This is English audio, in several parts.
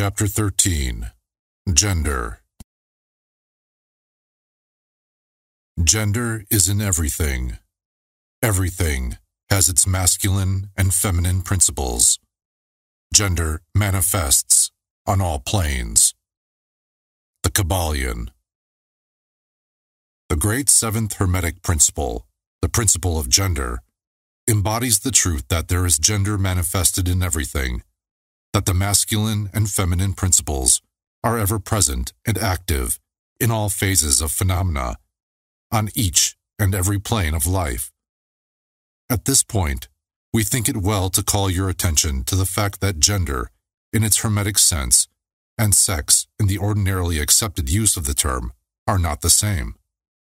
Chapter 13 Gender Gender is in everything. Everything has its masculine and feminine principles. Gender manifests on all planes. The Kybalion. The great seventh Hermetic principle, the principle of gender, embodies the truth that there is gender manifested in everything, that the masculine and feminine principles are ever present and active in all phases of phenomena, on each and every plane of life. At this point, we think it well to call your attention to the fact that gender, in its Hermetic sense, and sex, in the ordinarily accepted use of the term, are not the same.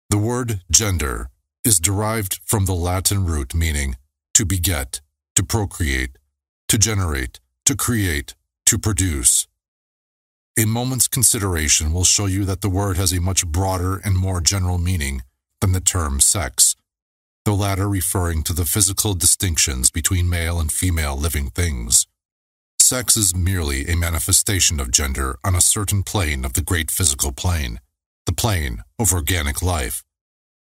The word gender is derived from the Latin root meaning to beget, to procreate, to generate, to create, to produce. A moment's consideration will show you that the word has a much broader and more general meaning than the term sex, the latter referring to the physical distinctions between male and female living things. Sex is merely a manifestation of gender on a certain plane of the great physical plane, the plane of organic life.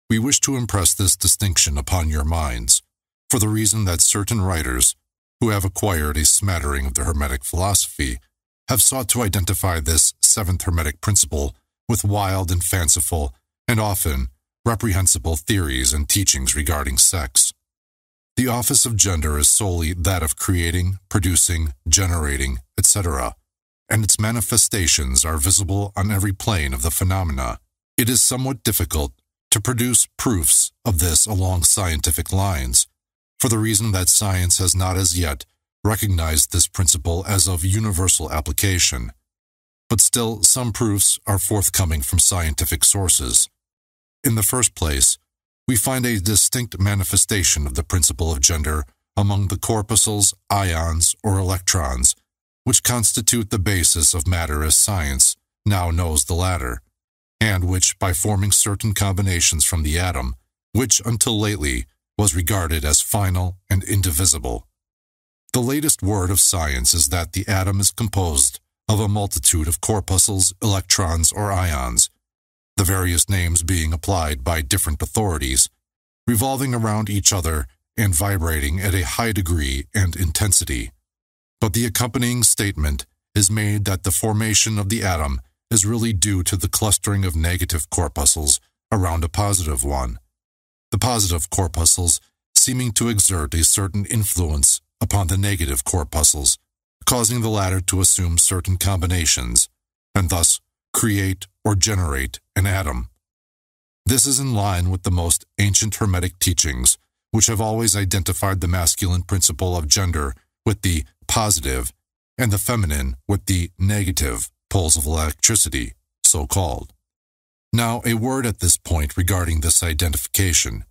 We wish to impress this distinction upon your minds, for the reason that certain writers, who have acquired a smattering of the Hermetic philosophy, have sought to identify this seventh Hermetic principle with wild and fanciful, and often reprehensible theories and teachings regarding sex. The office of gender is solely that of creating, producing, generating, etc., and its manifestations are visible on every plane of the phenomena. It is somewhat difficult to produce proofs of this along scientific lines, for the reason that science has not as yet recognized this principle as of universal application. But still, some proofs are forthcoming from scientific sources. In the first place, we find a distinct manifestation of the principle of gender among the corpuscles, ions, or electrons, which constitute the basis of matter as science now knows the latter, and which, by forming certain combinations from the atom, which until lately was regarded as final and indivisible. The latest word of science is that the atom is composed of a multitude of corpuscles, electrons, or ions, the various names being applied by different authorities, revolving around each other and vibrating at a high degree and intensity. But the accompanying statement is made that the formation of the atom is really due to the clustering of negative corpuscles around a positive one, the positive corpuscles seeming to exert a certain influence upon the negative corpuscles, causing the latter to assume certain combinations, and thus create or generate an atom. This is in line with the most ancient Hermetic teachings, which have always identified the masculine principle of gender with the positive and the feminine with the negative poles of electricity, so called. Now, a word at this point regarding this identification.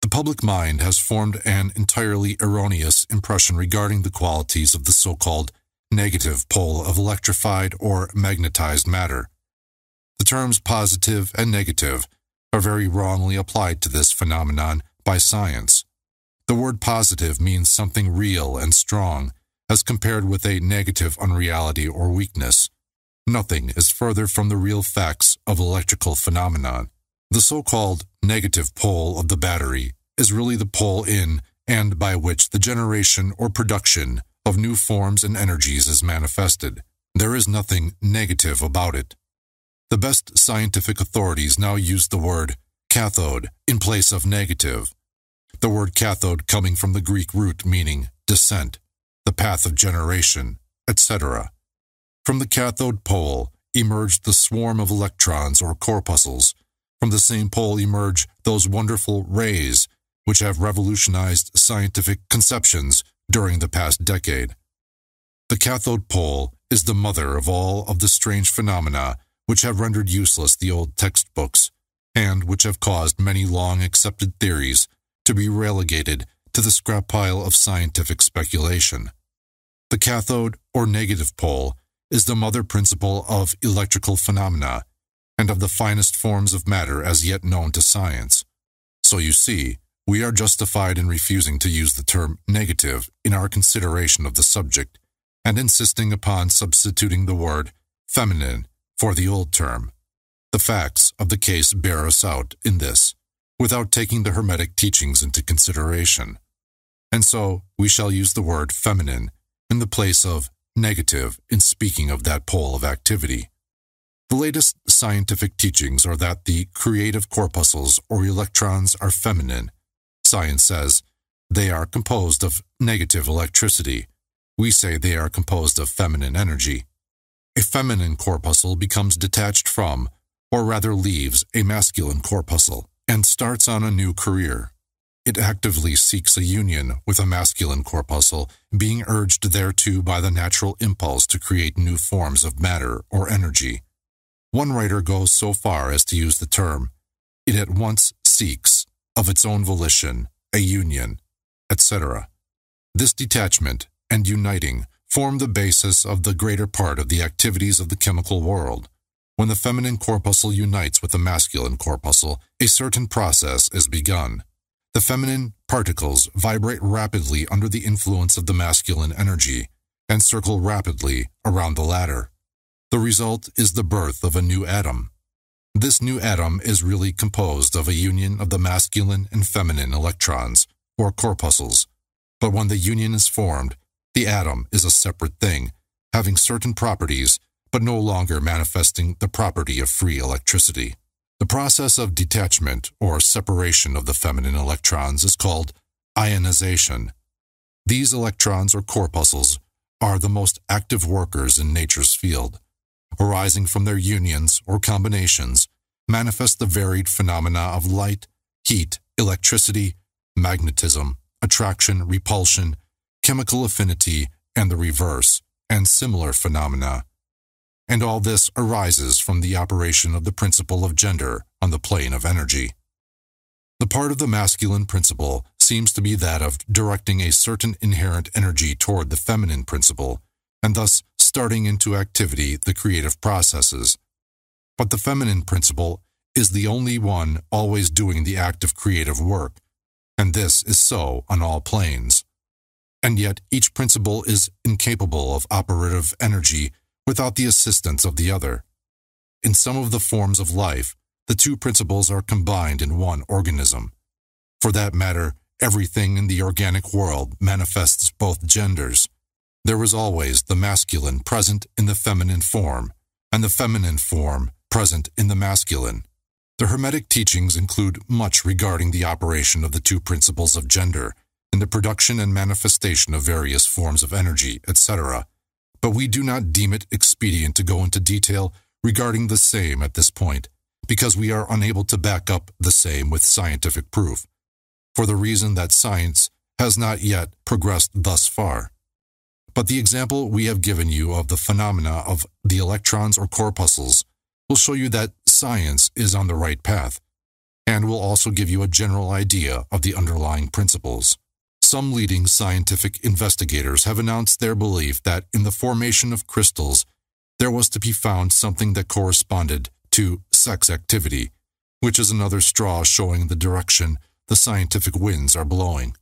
The public mind has formed an entirely erroneous impression regarding the qualities of the so called negative pole of electrified or magnetized matter. The terms positive and negative are very wrongly applied to this phenomenon by science. The word positive means something real and strong, as compared with a negative unreality or weakness. Nothing is further from the real facts of electrical phenomenon. The so-called negative pole of the battery is really the pole in and by which the generation or production of new forms and energies is manifested. There is nothing negative about it. The best scientific authorities now use the word cathode in place of negative. The word cathode coming from the Greek root meaning descent, the path of generation, etc. From the cathode pole emerged the swarm of electrons or corpuscles. From the same pole emerge those wonderful rays which have revolutionized scientific conceptions during the past decade. The cathode pole is the mother of all of the strange phenomena which have rendered useless the old textbooks and which have caused many long accepted theories to be relegated to the scrap pile of scientific speculation. The cathode or negative pole is the mother principle of electrical phenomena and of the finest forms of matter as yet known to science. So you see, we are justified in refusing to use the term negative in our consideration of the subject, and insisting upon substituting the word feminine for the old term. The facts of the case bear us out in this, without taking the Hermetic teachings into consideration. And so we shall use the word feminine in the place of negative in speaking of that pole of activity. The latest scientific teachings are that the creative corpuscles or electrons are feminine. Science says they are composed of negative electricity. We say they are composed of feminine energy. A feminine corpuscle becomes detached from, or rather leaves, a masculine corpuscle and starts on a new career. It actively seeks a union with a masculine corpuscle, being urged thereto by the natural impulse to create new forms of matter or energy. One writer goes so far as to use the term, it at once seeks, of its own volition, a union, etc. This detachment and uniting form the basis of the greater part of the activities of the chemical world. When the feminine corpuscle unites with the masculine corpuscle, a certain process is begun. The feminine particles vibrate rapidly under the influence of the masculine energy and circle rapidly around the latter. The result is the birth of a new atom. This new atom is really composed of a union of the masculine and feminine electrons, or corpuscles. But when the union is formed, the atom is a separate thing, having certain properties, but no longer manifesting the property of free electricity. The process of detachment or separation of the feminine electrons is called ionization. These electrons or corpuscles are the most active workers in nature's field arising from their unions or combinations, manifest the varied phenomena of light, heat, electricity, magnetism, attraction, repulsion, chemical affinity, and the reverse, and similar phenomena. And all this arises from the operation of the principle of gender on the plane of energy. The part of the masculine principle seems to be that of directing a certain inherent energy toward the feminine principle, and thus starting into activity the creative processes. But the feminine principle is the only one always doing the act of creative work, and this is so on all planes. And yet each principle is incapable of operative energy without the assistance of the other. In some of the forms of life, the two principles are combined in one organism. For that matter, everything in the organic world manifests both genders, there was always the masculine present in the feminine form, and the feminine form present in the masculine. The Hermetic teachings include much regarding the operation of the two principles of gender in the production and manifestation of various forms of energy, etc., but we do not deem it expedient to go into detail regarding the same at this point, because we are unable to back up the same with scientific proof, for the reason that science has not yet progressed thus far. But the example we have given you of the phenomena of the electrons or corpuscles will show you that science is on the right path, and will also give you a general idea of the underlying principles. Some leading scientific investigators have announced their belief that in the formation of crystals, there was to be found something that corresponded to sex activity, which is another straw showing the direction the scientific winds are blowing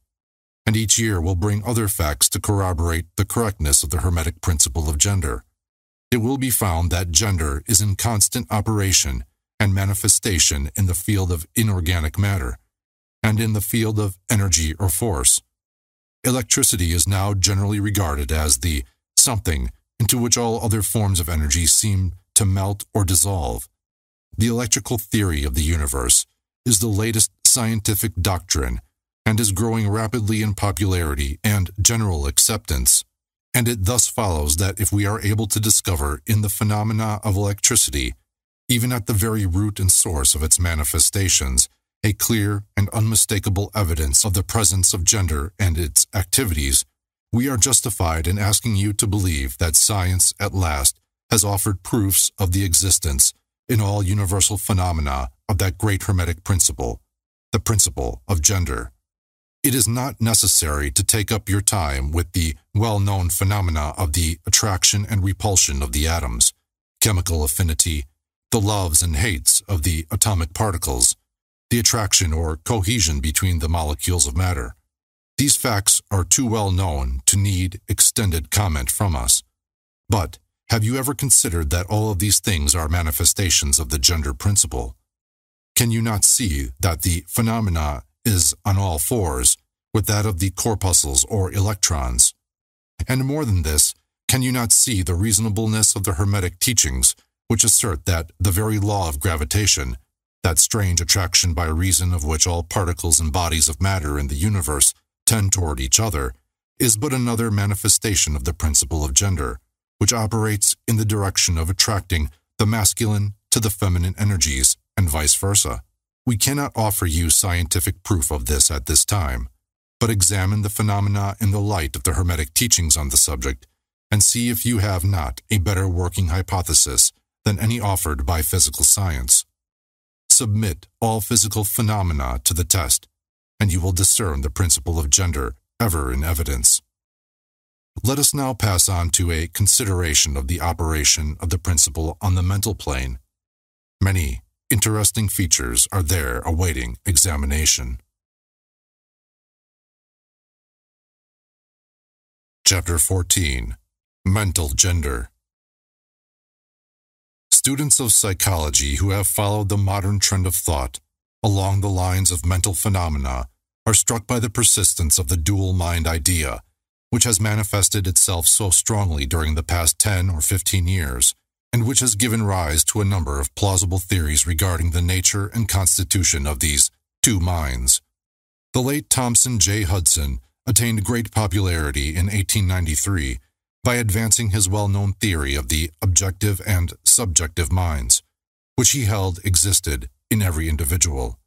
and each year will bring other facts to corroborate the correctness of the Hermetic principle of gender. It will be found that gender is in constant operation and manifestation in the field of inorganic matter and in the field of energy or force. Electricity is now generally regarded as the something into which all other forms of energy seem to melt or dissolve. The electrical theory of the universe is the latest scientific doctrine and is growing rapidly in popularity and general acceptance, and it thus follows that if we are able to discover in the phenomena of electricity, even at the very root and source of its manifestations, a clear and unmistakable evidence of the presence of gender and its activities, we are justified in asking you to believe that science at last has offered proofs of the existence in all universal phenomena of that great Hermetic principle, the principle of gender. It is not necessary to take up your time with the well-known phenomena of the attraction and repulsion of the atoms, chemical affinity, the loves and hates of the atomic particles, the attraction or cohesion between the molecules of matter. These facts are too well known to need extended comment from us. But have you ever considered that all of these things are manifestations of the gender principle? Can you not see that the phenomena is on all fours with that of the corpuscles or electrons? And more than this, can you not see the reasonableness of the Hermetic teachings, which assert that the very law of gravitation, that strange attraction by reason of which all particles and bodies of matter in the universe tend toward each other, is but another manifestation of the principle of gender, which operates in the direction of attracting the masculine to the feminine energies and vice versa. We cannot offer you scientific proof of this at this time, but examine the phenomena in the light of the Hermetic teachings on the subject and see if you have not a better working hypothesis than any offered by physical science. Submit all physical phenomena to the test, and you will discern the principle of gender ever in evidence. Let us now pass on to a consideration of the operation of the principle on the mental plane. Many interesting features are there awaiting examination. Chapter 14 Mental Gender Students of psychology who have followed the modern trend of thought along the lines of mental phenomena are struck by the persistence of the dual mind idea which has manifested itself so strongly during the past 10 or 15 years, and which has given rise to a number of plausible theories regarding the nature and constitution of these two minds. The late Thomson J. Hudson attained great popularity in 1893 by advancing his well-known theory of the objective and subjective minds, which he held existed in every individual.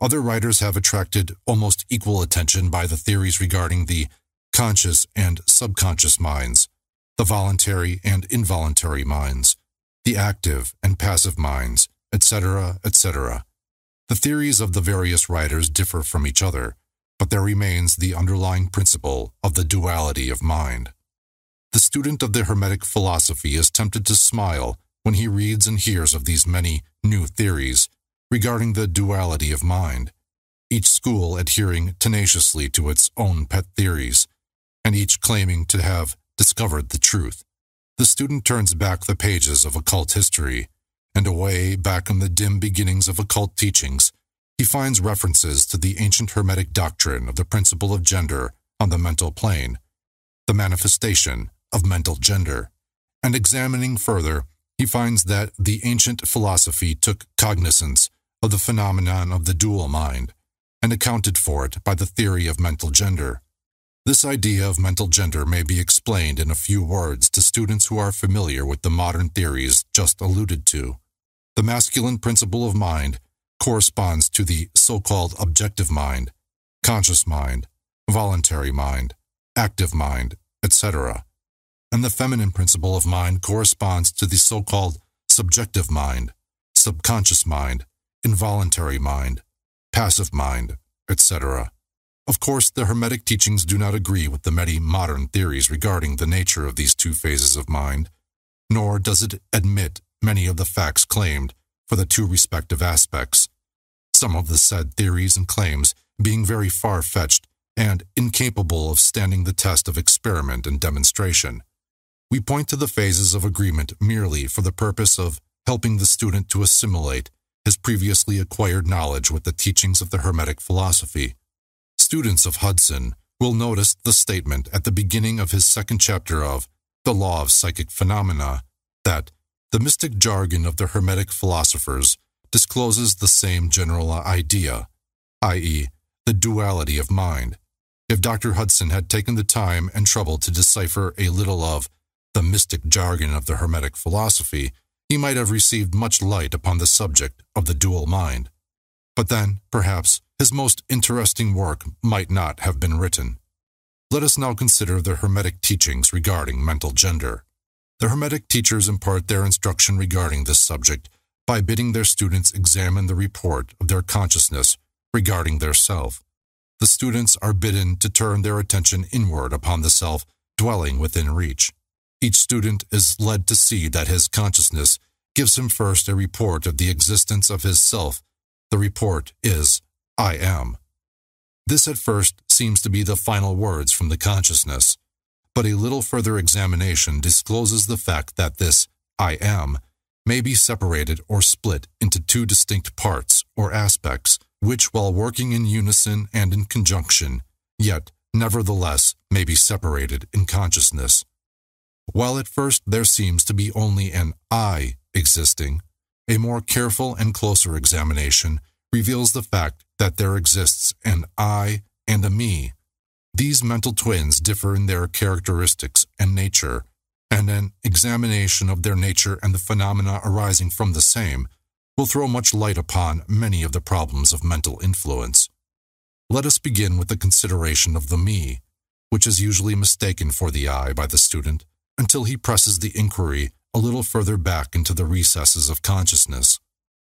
Other writers have attracted almost equal attention by the theories regarding the conscious and subconscious minds, the voluntary and involuntary minds, the active and passive minds, etc., etc. The theories of the various writers differ from each other, but there remains the underlying principle of the duality of mind. The student of the Hermetic philosophy is tempted to smile when he reads and hears of these many new theories regarding the duality of mind, each school adhering tenaciously to its own pet theories, and each claiming to have discovered the truth. The student turns back the pages of occult history, and away back in the dim beginnings of occult teachings, he finds references to the ancient Hermetic doctrine of the principle of gender on the mental plane, the manifestation of mental gender. And examining further, he finds that the ancient philosophy took cognizance of the phenomenon of the dual mind and accounted for it by the theory of mental gender. This idea of mental gender may be explained in a few words to students who are familiar with the modern theories just alluded to. The masculine principle of mind corresponds to the so-called objective mind, conscious mind, voluntary mind, active mind, etc. And the feminine principle of mind corresponds to the so-called subjective mind, subconscious mind, involuntary mind, passive mind, etc. Of course, the Hermetic teachings do not agree with the many modern theories regarding the nature of these two phases of mind, nor does it admit many of the facts claimed for the two respective aspects, some of the said theories and claims being very far-fetched and incapable of standing the test of experiment and demonstration. We point to the phases of agreement merely for the purpose of helping the student to assimilate his previously acquired knowledge with the teachings of the Hermetic philosophy students of Hudson will notice the statement at the beginning of his second chapter of The Law of Psychic Phenomena that the mystic jargon of the Hermetic philosophers discloses the same general idea, i.e., the duality of mind. If Dr. Hudson had taken the time and trouble to decipher a little of the mystic jargon of the Hermetic philosophy, he might have received much light upon the subject of the dual mind. But then, perhaps, his most interesting work might not have been written. Let us now consider the Hermetic teachings regarding mental gender. The Hermetic teachers impart their instruction regarding this subject by bidding their students examine the report of their consciousness regarding their self. The students are bidden to turn their attention inward upon the self dwelling within reach. Each student is led to see that his consciousness gives him first a report of the existence of his self. The report is I am. This at first seems to be the final words from the consciousness, but a little further examination discloses the fact that this I am may be separated or split into two distinct parts or aspects, which, while working in unison and in conjunction, yet nevertheless may be separated in consciousness. While at first there seems to be only an I existing, a more careful and closer examination reveals the fact that there exists an I and a me. These mental twins differ in their characteristics and nature, and an examination of their nature and the phenomena arising from the same will throw much light upon many of the problems of mental influence. Let us begin with the consideration of the me, which is usually mistaken for the I by the student until he presses the inquiry a little further back into the recesses of consciousness.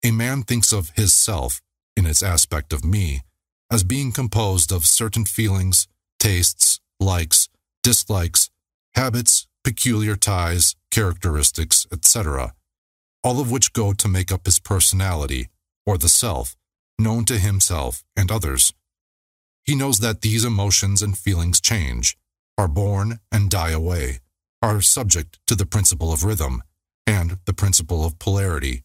A man thinks of his self, in its aspect of me, as being composed of certain feelings, tastes, likes, dislikes, habits, peculiar ties, characteristics, etc., all of which go to make up his personality, or the self, known to himself and others. He knows that these emotions and feelings change, are born and die away, are subject to the principle of rhythm and the principle of polarity,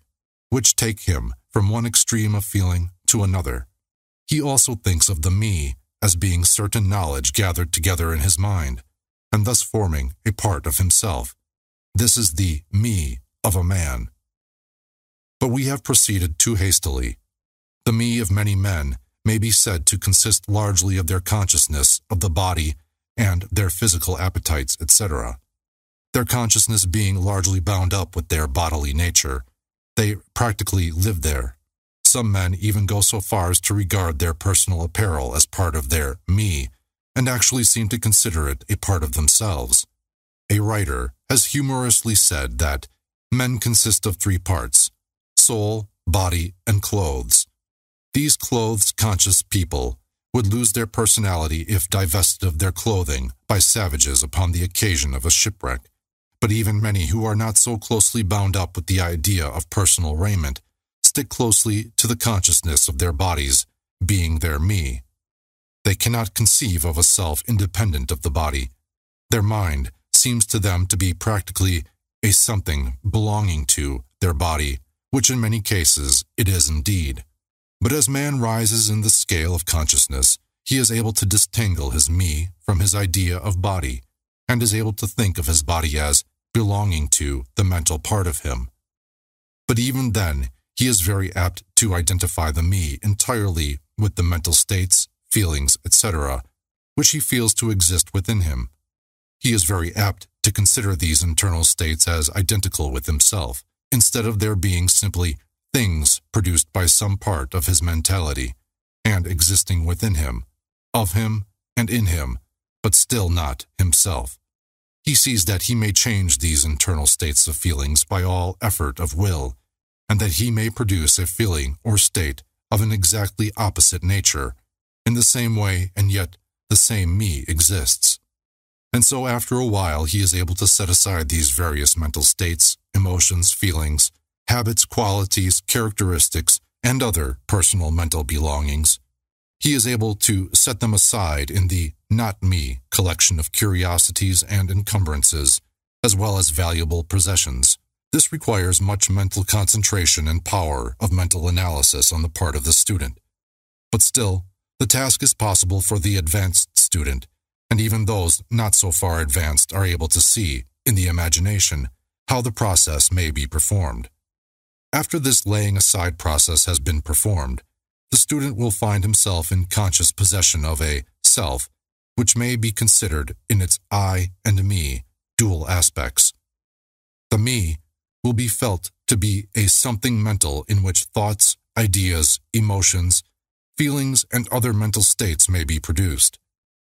which take him from one extreme of feeling to another. He also thinks of the me as being certain knowledge gathered together in his mind, and thus forming a part of himself. This is the me of a man. But we have proceeded too hastily. The me of many men may be said to consist largely of their consciousness of the body and their physical appetites, etc. Their consciousness being largely bound up with their bodily nature, they practically live there. Some men even go so far as to regard their personal apparel as part of their me, and actually seem to consider it a part of themselves. A writer has humorously said that men consist of three parts soul, body, and clothes. These clothes conscious people would lose their personality if divested of their clothing by savages upon the occasion of a shipwreck. But even many who are not so closely bound up with the idea of personal raiment stick closely to the consciousness of their bodies being their me. They cannot conceive of a self independent of the body. Their mind seems to them to be practically a something belonging to their body, which in many cases it is indeed. But as man rises in the scale of consciousness, he is able to disentangle his me from his idea of body, and is able to think of his body as belonging to the mental part of him. But even then, he is very apt to identify the me entirely with the mental states, feelings, etc., which he feels to exist within him. He is very apt to consider these internal states as identical with himself, instead of their being simply things produced by some part of his mentality and existing within him, of him and in him, but still not himself. He sees that he may change these internal states of feelings by all effort of will, and that he may produce a feeling or state of an exactly opposite nature, in the same way and yet the same me exists. And so after a while he is able to set aside these various mental states, emotions, feelings, habits, qualities, characteristics, and other personal mental belongings. He is able to set them aside in the not me collection of curiosities and encumbrances, as well as valuable possessions. This requires much mental concentration and power of mental analysis on the part of the student. But still, the task is possible for the advanced student, and even those not so far advanced are able to see, in the imagination, how the process may be performed. After this laying aside process has been performed, the student will find himself in conscious possession of a self, which may be considered in its I and me dual aspects. The me will be felt to be a something mental in which thoughts, ideas, emotions, feelings, and other mental states may be produced.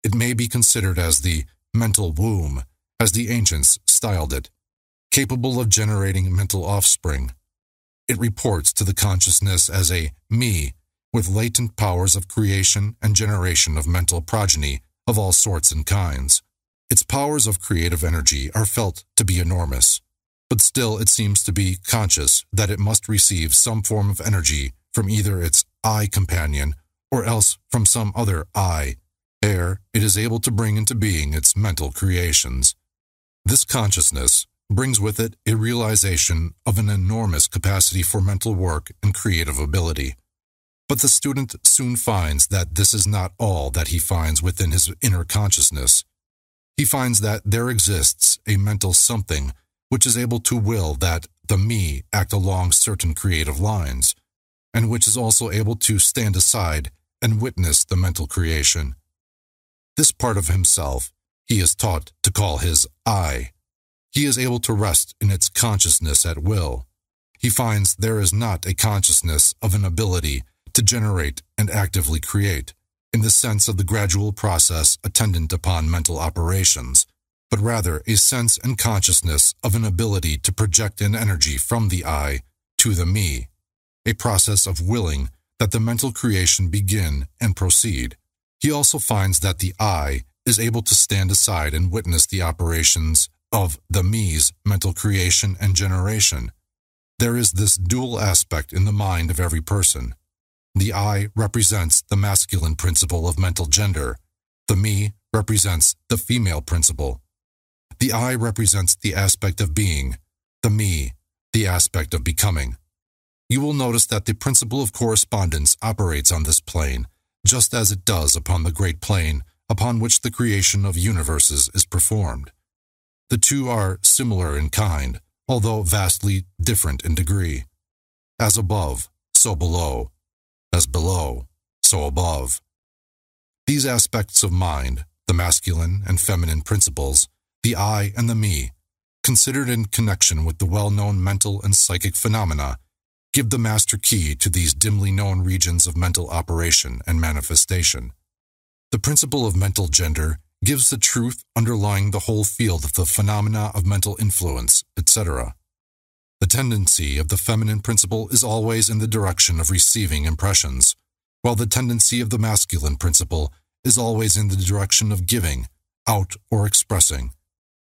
It may be considered as the mental womb, as the ancients styled it, capable of generating mental offspring it reports to the consciousness as a me with latent powers of creation and generation of mental progeny of all sorts and kinds. Its powers of creative energy are felt to be enormous, but still it seems to be conscious that it must receive some form of energy from either its I companion or else from some other I, ere it is able to bring into being its mental creations. This consciousness brings with it a realization of an enormous capacity for mental work and creative ability. But the student soon finds that this is not all that he finds within his inner consciousness. He finds that there exists a mental something which is able to will that the me act along certain creative lines, and which is also able to stand aside and witness the mental creation. This part of himself he is taught to call his I. He is able to rest in its consciousness at will. He finds there is not a consciousness of an ability to generate and actively create, in the sense of the gradual process attendant upon mental operations, but rather a sense and consciousness of an ability to project an energy from the I to the me, a process of willing that the mental creation begin and proceed. He also finds that the I is able to stand aside and witness the operations of the me's mental creation and generation. There is this dual aspect in the mind of every person. The I represents the masculine principle of mental gender. The me represents the female principle. The I represents the aspect of being. The me, the aspect of becoming. You will notice that the principle of correspondence operates on this plane, just as it does upon the great plane upon which the creation of universes is performed. The two are similar in kind, although vastly different in degree. As above, so below. As below, so above. These aspects of mind, the masculine and feminine principles, the I and the me, considered in connection with the well-known mental and psychic phenomena, give the master key to these dimly known regions of mental operation and manifestation. The principle of mental gender gives the truth underlying the whole field of the phenomena of mental influence, etc. The tendency of the feminine principle is always in the direction of receiving impressions, while the tendency of the masculine principle is always in the direction of giving, out, or expressing.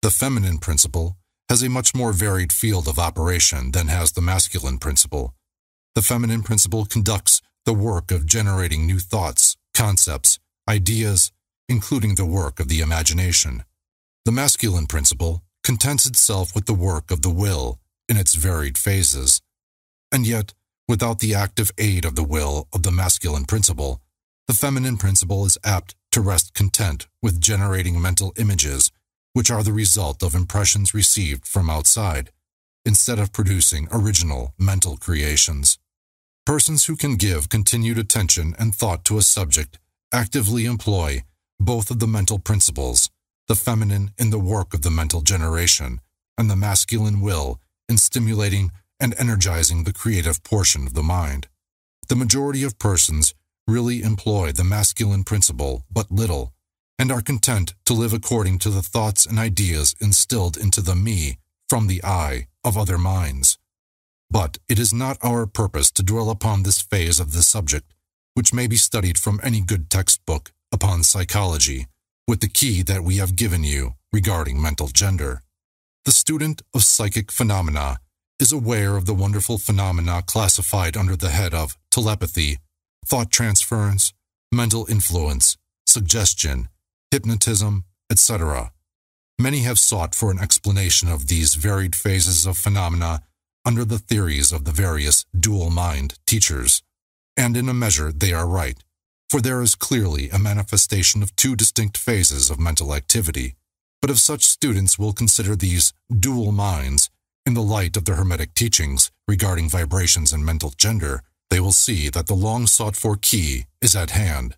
The feminine principle has a much more varied field of operation than has the masculine principle. The feminine principle conducts the work of generating new thoughts, concepts, ideas, including the work of the imagination. The masculine principle contents itself with the work of the will in its varied phases. And yet, without the active aid of the will of the masculine principle, the feminine principle is apt to rest content with generating mental images, which are the result of impressions received from outside, instead of producing original mental creations. Persons who can give continued attention and thought to a subject actively employ both of the mental principles, the feminine in the work of the mental generation, and the masculine will in stimulating and energizing the creative portion of the mind. The majority of persons really employ the masculine principle but little, and are content to live according to the thoughts and ideas instilled into the me from the I of other minds. But it is not our purpose to dwell upon this phase of the subject which may be studied from any good textbook upon psychology, with the key that we have given you regarding mental gender. The student of psychic phenomena is aware of the wonderful phenomena classified under the head of telepathy, thought transference, mental influence, suggestion, hypnotism, etc. Many have sought for an explanation of these varied phases of phenomena under the theories of the various dual mind teachers and in a measure they are right, for there is clearly a manifestation of two distinct phases of mental activity. But if such students will consider these dual minds in the light of the Hermetic teachings regarding vibrations and mental gender, they will see that the long sought for key is at hand.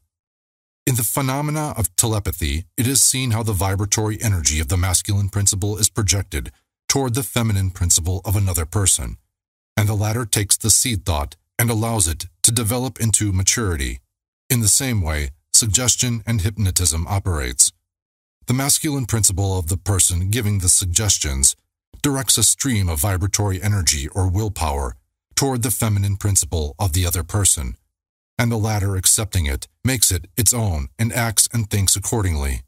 In the phenomena of telepathy, it is seen how the vibratory energy of the masculine principle is projected toward the feminine principle of another person, and the latter takes the seed thought and allows it to develop into maturity. In the same way, suggestion and hypnotism operates. The masculine principle of the person giving the suggestions directs a stream of vibratory energy or willpower toward the feminine principle of the other person, and the latter accepting it makes it its own and acts and thinks accordingly.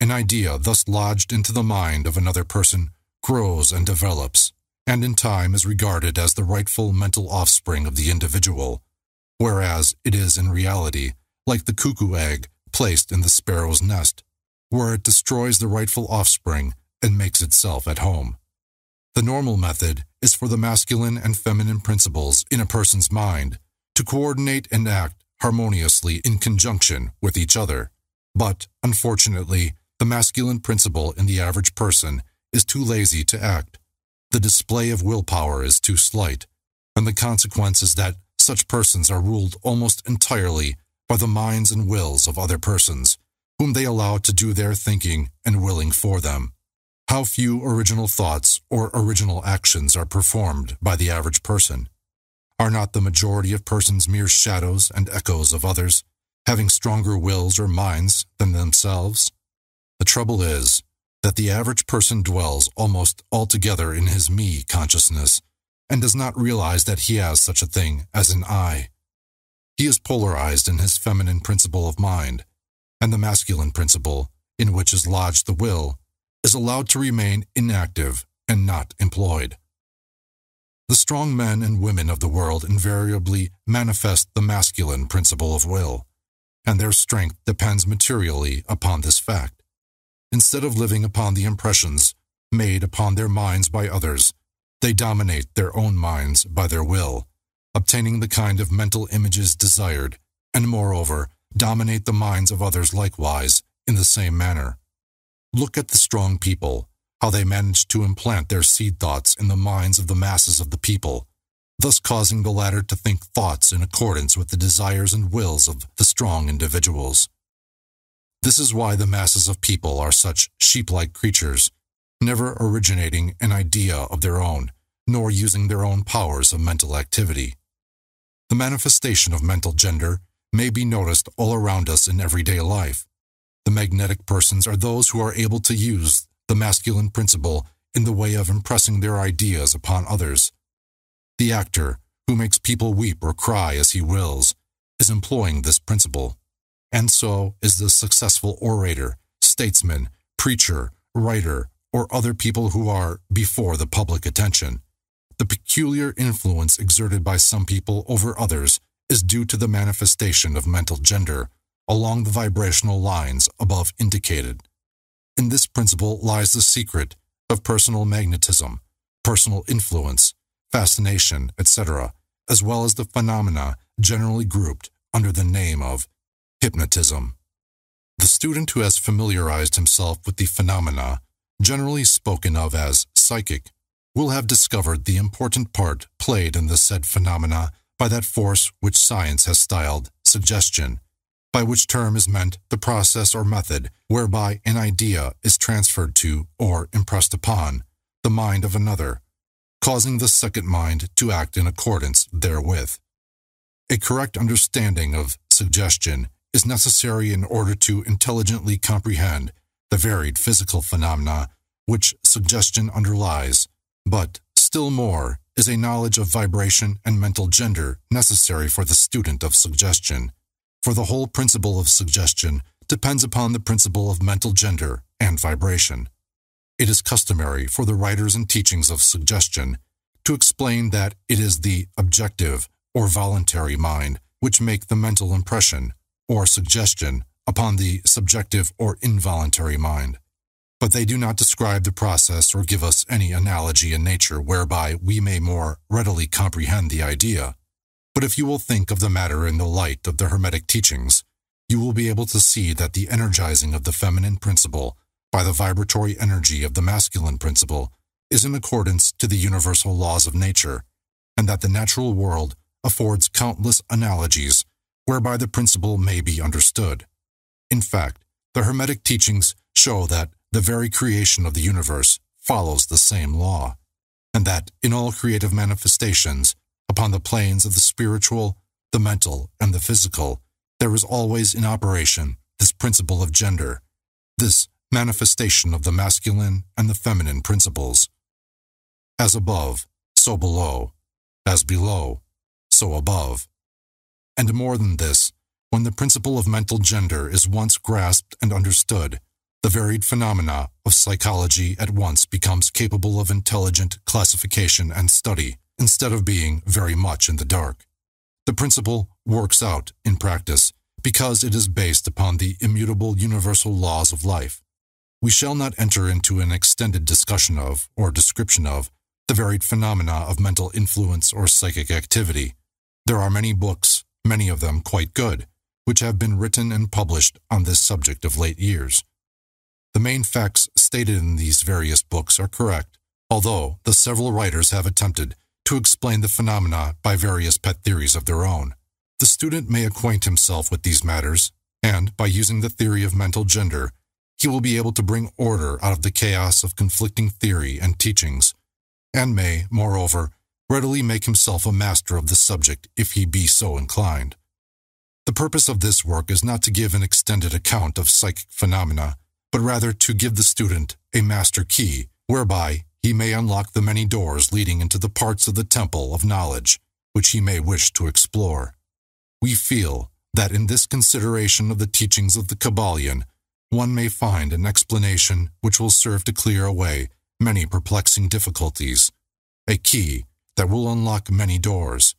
An idea thus lodged into the mind of another person grows and develops and in time is regarded as the rightful mental offspring of the individual, whereas it is in reality like the cuckoo egg placed in the sparrow's nest, where it destroys the rightful offspring and makes itself at home. The normal method is for the masculine and feminine principles in a person's mind to coordinate and act harmoniously in conjunction with each other. But, unfortunately, the masculine principle in the average person is too lazy to act. The display of willpower is too slight, and the consequence is that such persons are ruled almost entirely by the minds and wills of other persons, whom they allow to do their thinking and willing for them. How few original thoughts or original actions are performed by the average person. Are not the majority of persons mere shadows and echoes of others, having stronger wills or minds than themselves? The trouble is that the average person dwells almost altogether in his me consciousness and does not realize that he has such a thing as an I. He is polarized in his feminine principle of mind, and the masculine principle, in which is lodged the will, is allowed to remain inactive and not employed. The strong men and women of the world invariably manifest the masculine principle of will, and their strength depends materially upon this fact. Instead of living upon the impressions made upon their minds by others, they dominate their own minds by their will, obtaining the kind of mental images desired, and moreover, dominate the minds of others likewise in the same manner. Look at the strong people how they manage to implant their seed thoughts in the minds of the masses of the people, thus causing the latter to think thoughts in accordance with the desires and wills of the strong individuals. This is why the masses of people are such sheep-like creatures, never originating an idea of their own, nor using their own powers of mental activity. The manifestation of mental gender may be noticed all around us in everyday life. The magnetic persons are those who are able to use the masculine principle in the way of impressing their ideas upon others. The actor, who makes people weep or cry as he wills, is employing this principle. And so is the successful orator, statesman, preacher, writer, or other people who are before the public attention. The peculiar influence exerted by some people over others is due to the manifestation of mental gender along the vibrational lines above indicated. In this principle lies the secret of personal magnetism, personal influence, fascination, etc., as well as the phenomena generally grouped under the name of hypnotism. The student who has familiarized himself with the phenomena, generally spoken of as psychic, will have discovered the important part played in the said phenomena by that force which science has styled suggestion by which term is meant the process or method whereby an idea is transferred to or impressed upon the mind of another, causing the second mind to act in accordance therewith. A correct understanding of suggestion is necessary in order to intelligently comprehend the varied physical phenomena which suggestion underlies, but still more is a knowledge of vibration and mental gender necessary for the student of suggestion for the whole principle of suggestion depends upon the principle of mental gender and vibration. It is customary for the writers and teachings of suggestion to explain that it is the objective or voluntary mind which make the mental impression or suggestion upon the subjective or involuntary mind. But they do not describe the process or give us any analogy in nature whereby we may more readily comprehend the idea but if you will think of the matter in the light of the Hermetic teachings, you will be able to see that the energizing of the feminine principle by the vibratory energy of the masculine principle is in accordance to the universal laws of nature, and that the natural world affords countless analogies whereby the principle may be understood. In fact, the Hermetic teachings show that the very creation of the universe follows the same law, and that in all creative manifestations, Upon the planes of the spiritual, the mental, and the physical, there is always in operation this principle of gender, this manifestation of the masculine and the feminine principles. As above, so below, as below, so above. And more than this, when the principle of mental gender is once grasped and understood, the varied phenomena of psychology at once becomes capable of intelligent classification and study instead of being very much in the dark. The principle works out in practice because it is based upon the immutable universal laws of life. We shall not enter into an extended discussion of, or description of, the varied phenomena of mental influence or psychic activity. There are many books, many of them quite good, which have been written and published on this subject of late years. The main facts stated in these various books are correct, although the several writers have attempted to explain the phenomena by various pet theories of their own. The student may acquaint himself with these matters, and by using the theory of mental gender, he will be able to bring order out of the chaos of conflicting theory and teachings, and may, moreover, readily make himself a master of the subject if he be so inclined. The purpose of this work is not to give an extended account of psychic phenomena, but rather to give the student a master key whereby he may unlock the many doors leading into the parts of the temple of knowledge which he may wish to explore we feel that in this consideration of the teachings of the Kybalion, one may find an explanation which will serve to clear away many perplexing difficulties, a key that will unlock many doors.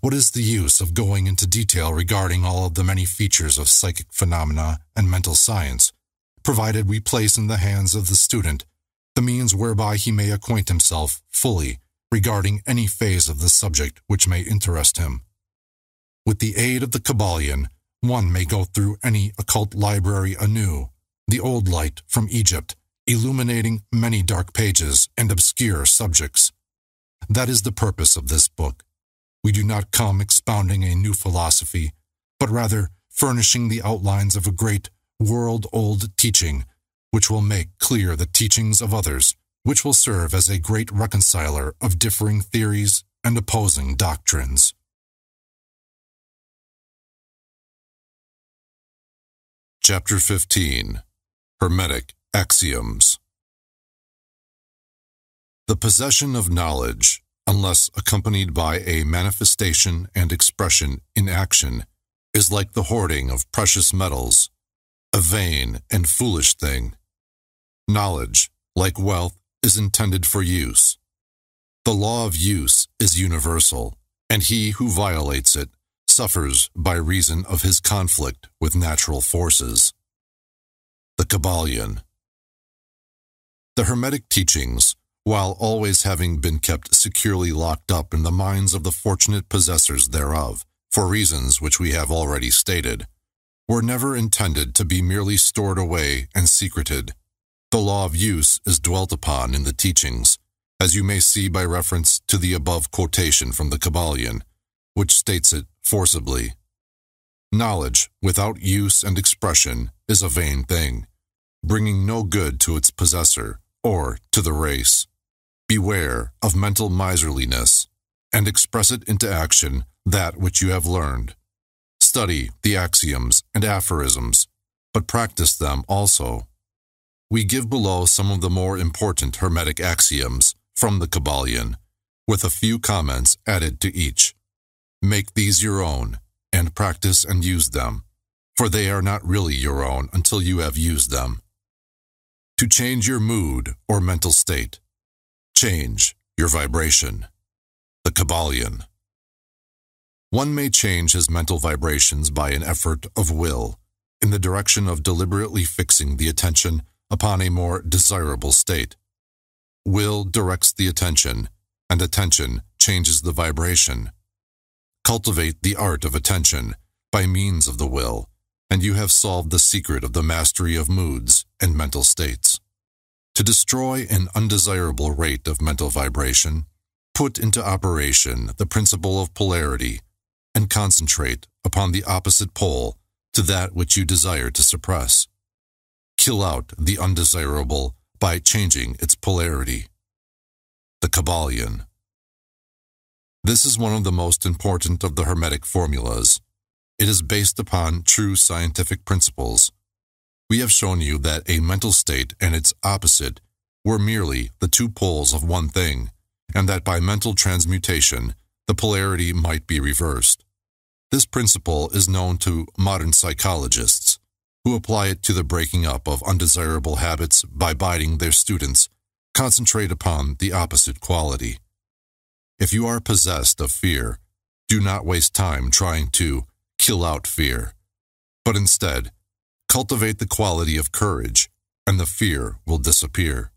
What is the use of going into detail regarding all of the many features of psychic phenomena and mental science, provided we place in the hands of the student the means whereby he may acquaint himself fully regarding any phase of the subject which may interest him? With the aid of the Kybalion, one may go through any occult library anew, the old light from Egypt, illuminating many dark pages and obscure subjects. That is the purpose of this book. We do not come expounding a new philosophy, but rather furnishing the outlines of a great, world-old teaching, which will make clear the teachings of others, which will serve as a great reconciler of differing theories and opposing doctrines. Chapter 15 Hermetic Axioms The possession of knowledge, unless accompanied by a manifestation and expression in action, is like the hoarding of precious metals, a vain and foolish thing. Knowledge, like wealth, is intended for use. The law of use is universal, and he who violates it suffers by reason of his conflict with natural forces. The Kybalion The Hermetic teachings, while always having been kept securely locked up in the minds of the fortunate possessors thereof, for reasons which we have already stated, were never intended to be merely stored away and secreted. The law of use is dwelt upon in the teachings, as you may see by reference to the above quotation from the Kybalion, which states it forcibly. Knowledge without use and expression is a vain thing, bringing no good to its possessor or to the race. Beware of mental miserliness and express it into action that which you have learned. Study the axioms and aphorisms, but practice them also. We give below some of the more important Hermetic axioms from the Kybalion, with a few comments added to each. Make these your own, and practice and use them, for they are not really your own until you have used them. To change your mood or mental state, change your vibration. The Kybalion. One may change his mental vibrations by an effort of will in the direction of deliberately fixing the attention upon a more desirable state. Will directs the attention, and attention changes the vibration. Cultivate the art of attention by means of the will, and you have solved the secret of the mastery of moods and mental states. To destroy an undesirable rate of mental vibration, put into operation the principle of polarity and concentrate upon the opposite pole to that which you desire to suppress. Kill out the undesirable by changing its polarity. The Kybalion. This is one of the most important of the Hermetic formulas. It is based upon true scientific principles. We have shown you that a mental state and its opposite were merely the two poles of one thing, and that by mental transmutation, the polarity might be reversed. This principle is known to modern psychologists, who apply it to the breaking up of undesirable habits by biting their students concentrate upon the opposite quality. If you are possessed of fear, do not waste time trying to kill out fear. but instead, cultivate the quality of courage, and the fear will disappear.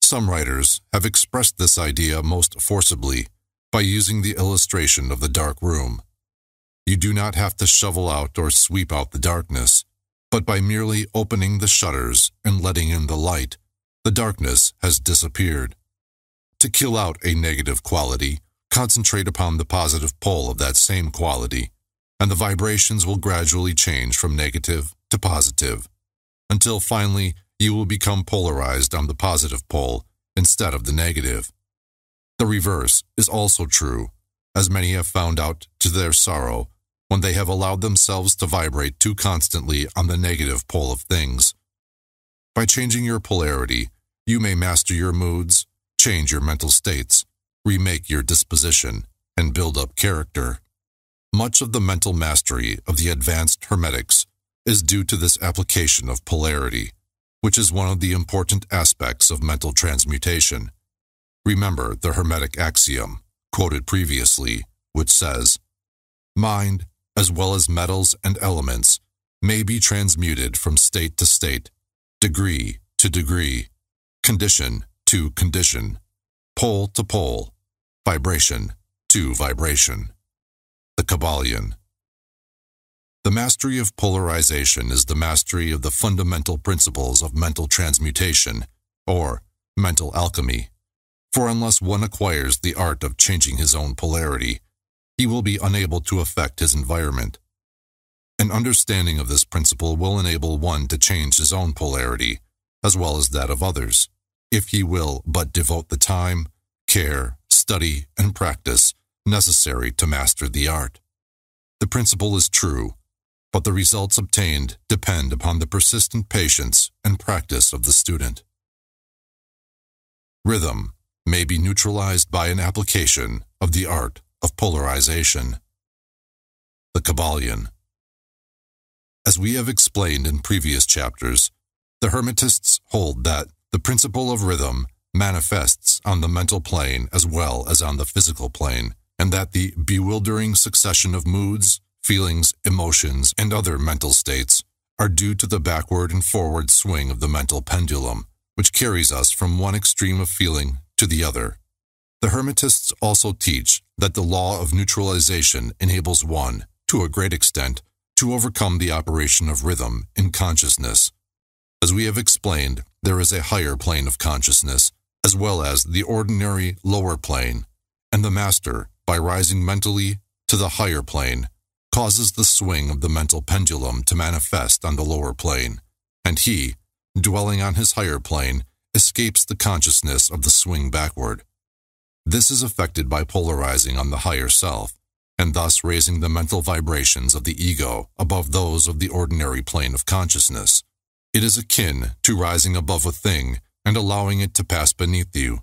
Some writers have expressed this idea most forcibly by using the illustration of the dark room. You do not have to shovel out or sweep out the darkness, but by merely opening the shutters and letting in the light, the darkness has disappeared. To kill out a negative quality, concentrate upon the positive pole of that same quality, and the vibrations will gradually change from negative to positive, until finally you will become polarized on the positive pole instead of the negative. The reverse is also true, as many have found out to their sorrow when they have allowed themselves to vibrate too constantly on the negative pole of things. By changing your polarity, you may master your moods, change your mental states, remake your disposition, and build up character. Much of the mental mastery of the advanced Hermetics is due to this application of polarity, which is one of the important aspects of mental transmutation. Remember the Hermetic axiom, quoted previously, which says, Mind, as well as metals and elements, may be transmuted from state to state, degree to degree, condition to condition, pole to pole, vibration to vibration. The Kybalion. The mastery of polarization is the mastery of the fundamental principles of mental transmutation, or mental alchemy. For unless one acquires the art of changing his own polarity, he will be unable to affect his environment. An understanding of this principle will enable one to change his own polarity, as well as that of others, if he will but devote the time, care, study, and practice necessary to master the art. The principle is true, but the results obtained depend upon the persistent patience and practice of the student. Rhythm may be neutralized by an application of the art of polarization. The Kybalion. As we have explained in previous chapters, the Hermetists hold that the principle of rhythm manifests on the mental plane as well as on the physical plane, and that the bewildering succession of moods, feelings, emotions, and other mental states are due to the backward and forward swing of the mental pendulum, which carries us from one extreme of feeling to the other. The Hermetists also teach that the law of neutralization enables one, to a great extent, to overcome the operation of rhythm in consciousness. As we have explained, there is a higher plane of consciousness, as well as the ordinary lower plane, and the master, by rising mentally to the higher plane, causes the swing of the mental pendulum to manifest on the lower plane, and he, dwelling on his higher plane, escapes the consciousness of the swing backward. This is effected by polarizing on the higher self, and thus raising the mental vibrations of the ego above those of the ordinary plane of consciousness. It is akin to rising above a thing and allowing it to pass beneath you.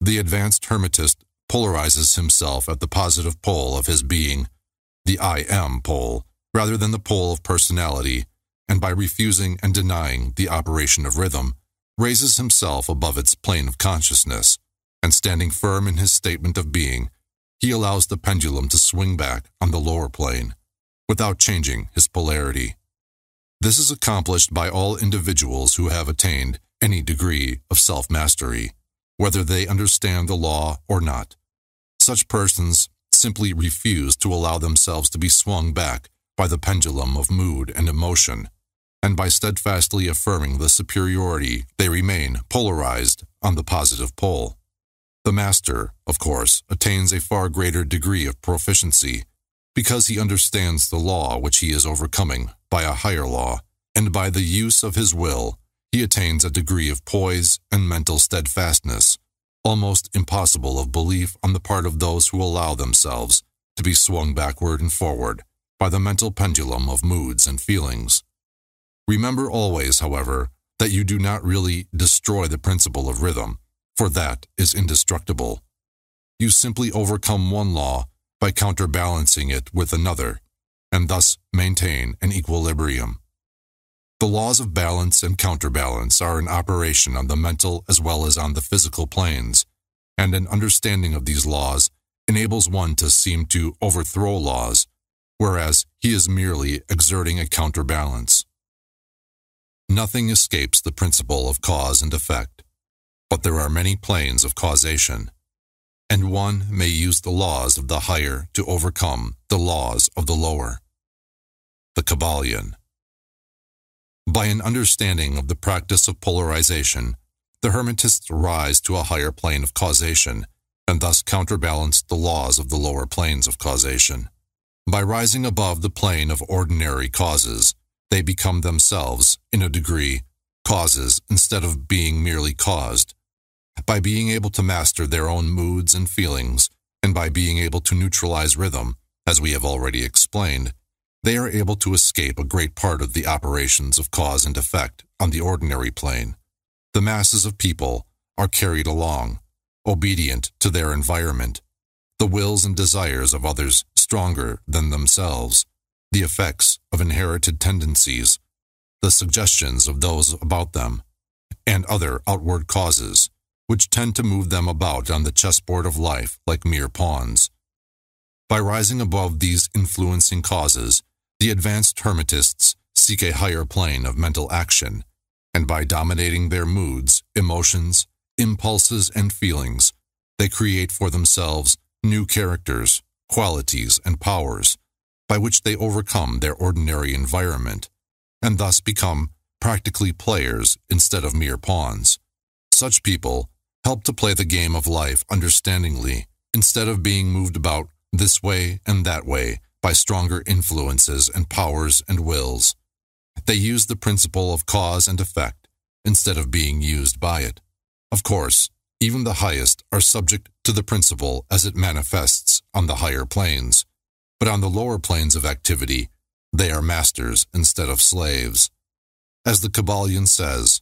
The advanced hermetist polarizes himself at the positive pole of his being, the I am pole, rather than the pole of personality, and by refusing and denying the operation of rhythm, raises himself above its plane of consciousness, and standing firm in his statement of being, he allows the pendulum to swing back on the lower plane, without changing his polarity. This is accomplished by all individuals who have attained any degree of self-mastery, whether they understand the law or not. Such persons simply refuse to allow themselves to be swung back by the pendulum of mood and emotion, and by steadfastly affirming the superiority, they remain polarized on the positive pole. The master, of course, attains a far greater degree of proficiency because he understands the law which he is overcoming by a higher law, and by the use of his will, he attains a degree of poise and mental steadfastness, almost impossible of belief on the part of those who allow themselves to be swung backward and forward by the mental pendulum of moods and feelings. Remember always, however, that you do not really destroy the principle of rhythm, for that is indestructible. You simply overcome one law by counterbalancing it with another, and thus maintain an equilibrium. The laws of balance and counterbalance are in operation on the mental as well as on the physical planes, and an understanding of these laws enables one to seem to overthrow laws, whereas he is merely exerting a counterbalance. Nothing escapes the principle of cause and effect, but there are many planes of causation, and one may use the laws of the higher to overcome the laws of the lower. The Kybalion. By an understanding of the practice of polarization, the Hermetists rise to a higher plane of causation and thus counterbalance the laws of the lower planes of causation. By rising above the plane of ordinary causes, they become themselves, in a degree, causes instead of being merely caused. By being able to master their own moods and feelings, and by being able to neutralize rhythm, as we have already explained, they are able to escape a great part of the operations of cause and effect on the ordinary plane. The masses of people are carried along, obedient to their environment, the wills and desires of others stronger than themselves, the effects of inherited tendencies, the suggestions of those about them, and other outward causes, which tend to move them about on the chessboard of life like mere pawns. By rising above these influencing causes, the advanced Hermetists seek a higher plane of mental action, and by dominating their moods, emotions, impulses, and feelings, they create for themselves new characters, qualities, and powers by which they overcome their ordinary environment and thus become practically players instead of mere pawns. Such people help to play the game of life understandingly instead of being moved about this way and that way by stronger influences and powers and wills. They use the principle of cause and effect instead of being used by it. Of course, even the highest are subject to the principle as it manifests on the higher planes, but on the lower planes of activity, they are masters instead of slaves. As the Kybalion says,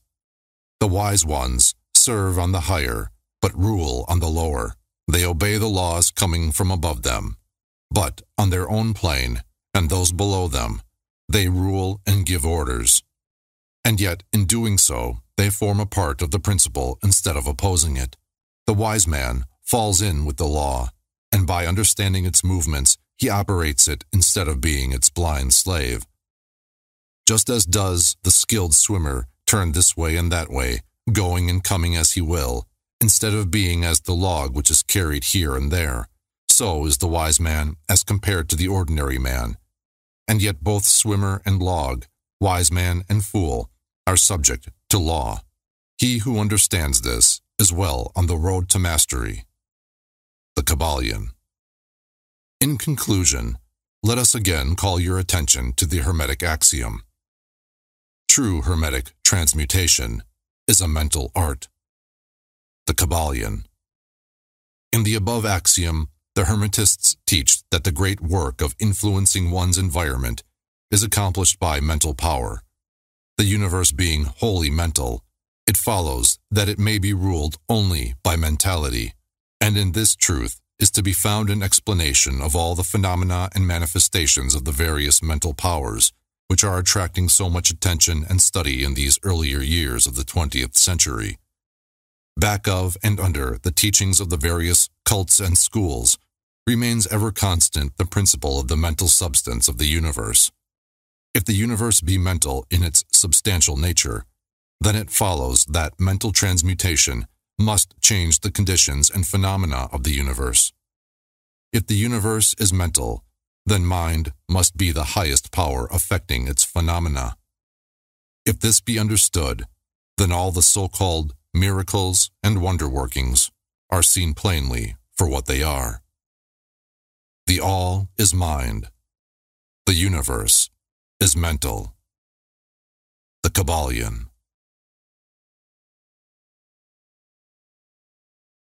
the wise ones serve on the higher, but rule on the lower. They obey the laws coming from above them. But on their own plane, and those below them, they rule and give orders. And yet, in doing so, they form a part of the principle instead of opposing it. The wise man falls in with the law, and by understanding its movements, he operates it instead of being its blind slave. Just as does the skilled swimmer turn this way and that way, going and coming as he will, instead of being as the log which is carried here and there, so is the wise man as compared to the ordinary man. And yet both swimmer and log, wise man and fool, are subject to law. He who understands this is well on the road to mastery. The Kybalion. In conclusion, let us again call your attention to the Hermetic axiom. True Hermetic transmutation is a mental art. The Kybalion. In the above axiom, the Hermetists teach that the great work of influencing one's environment is accomplished by mental power. The universe being wholly mental, it follows that it may be ruled only by mentality, and in this truth is to be found an explanation of all the phenomena and manifestations of the various mental powers which are attracting so much attention and study in these earlier years of the 20th century. Back of and under the teachings of the various cults and schools remains ever constant the principle of the mental substance of the universe. If the universe be mental in its substantial nature, then it follows that mental transmutation must change the conditions and phenomena of the universe. If the universe is mental, then mind must be the highest power affecting its phenomena. If this be understood, then all the so-called miracles and wonder workings are seen plainly for what they are. The all is mind. The universe is mental. The Kybalion.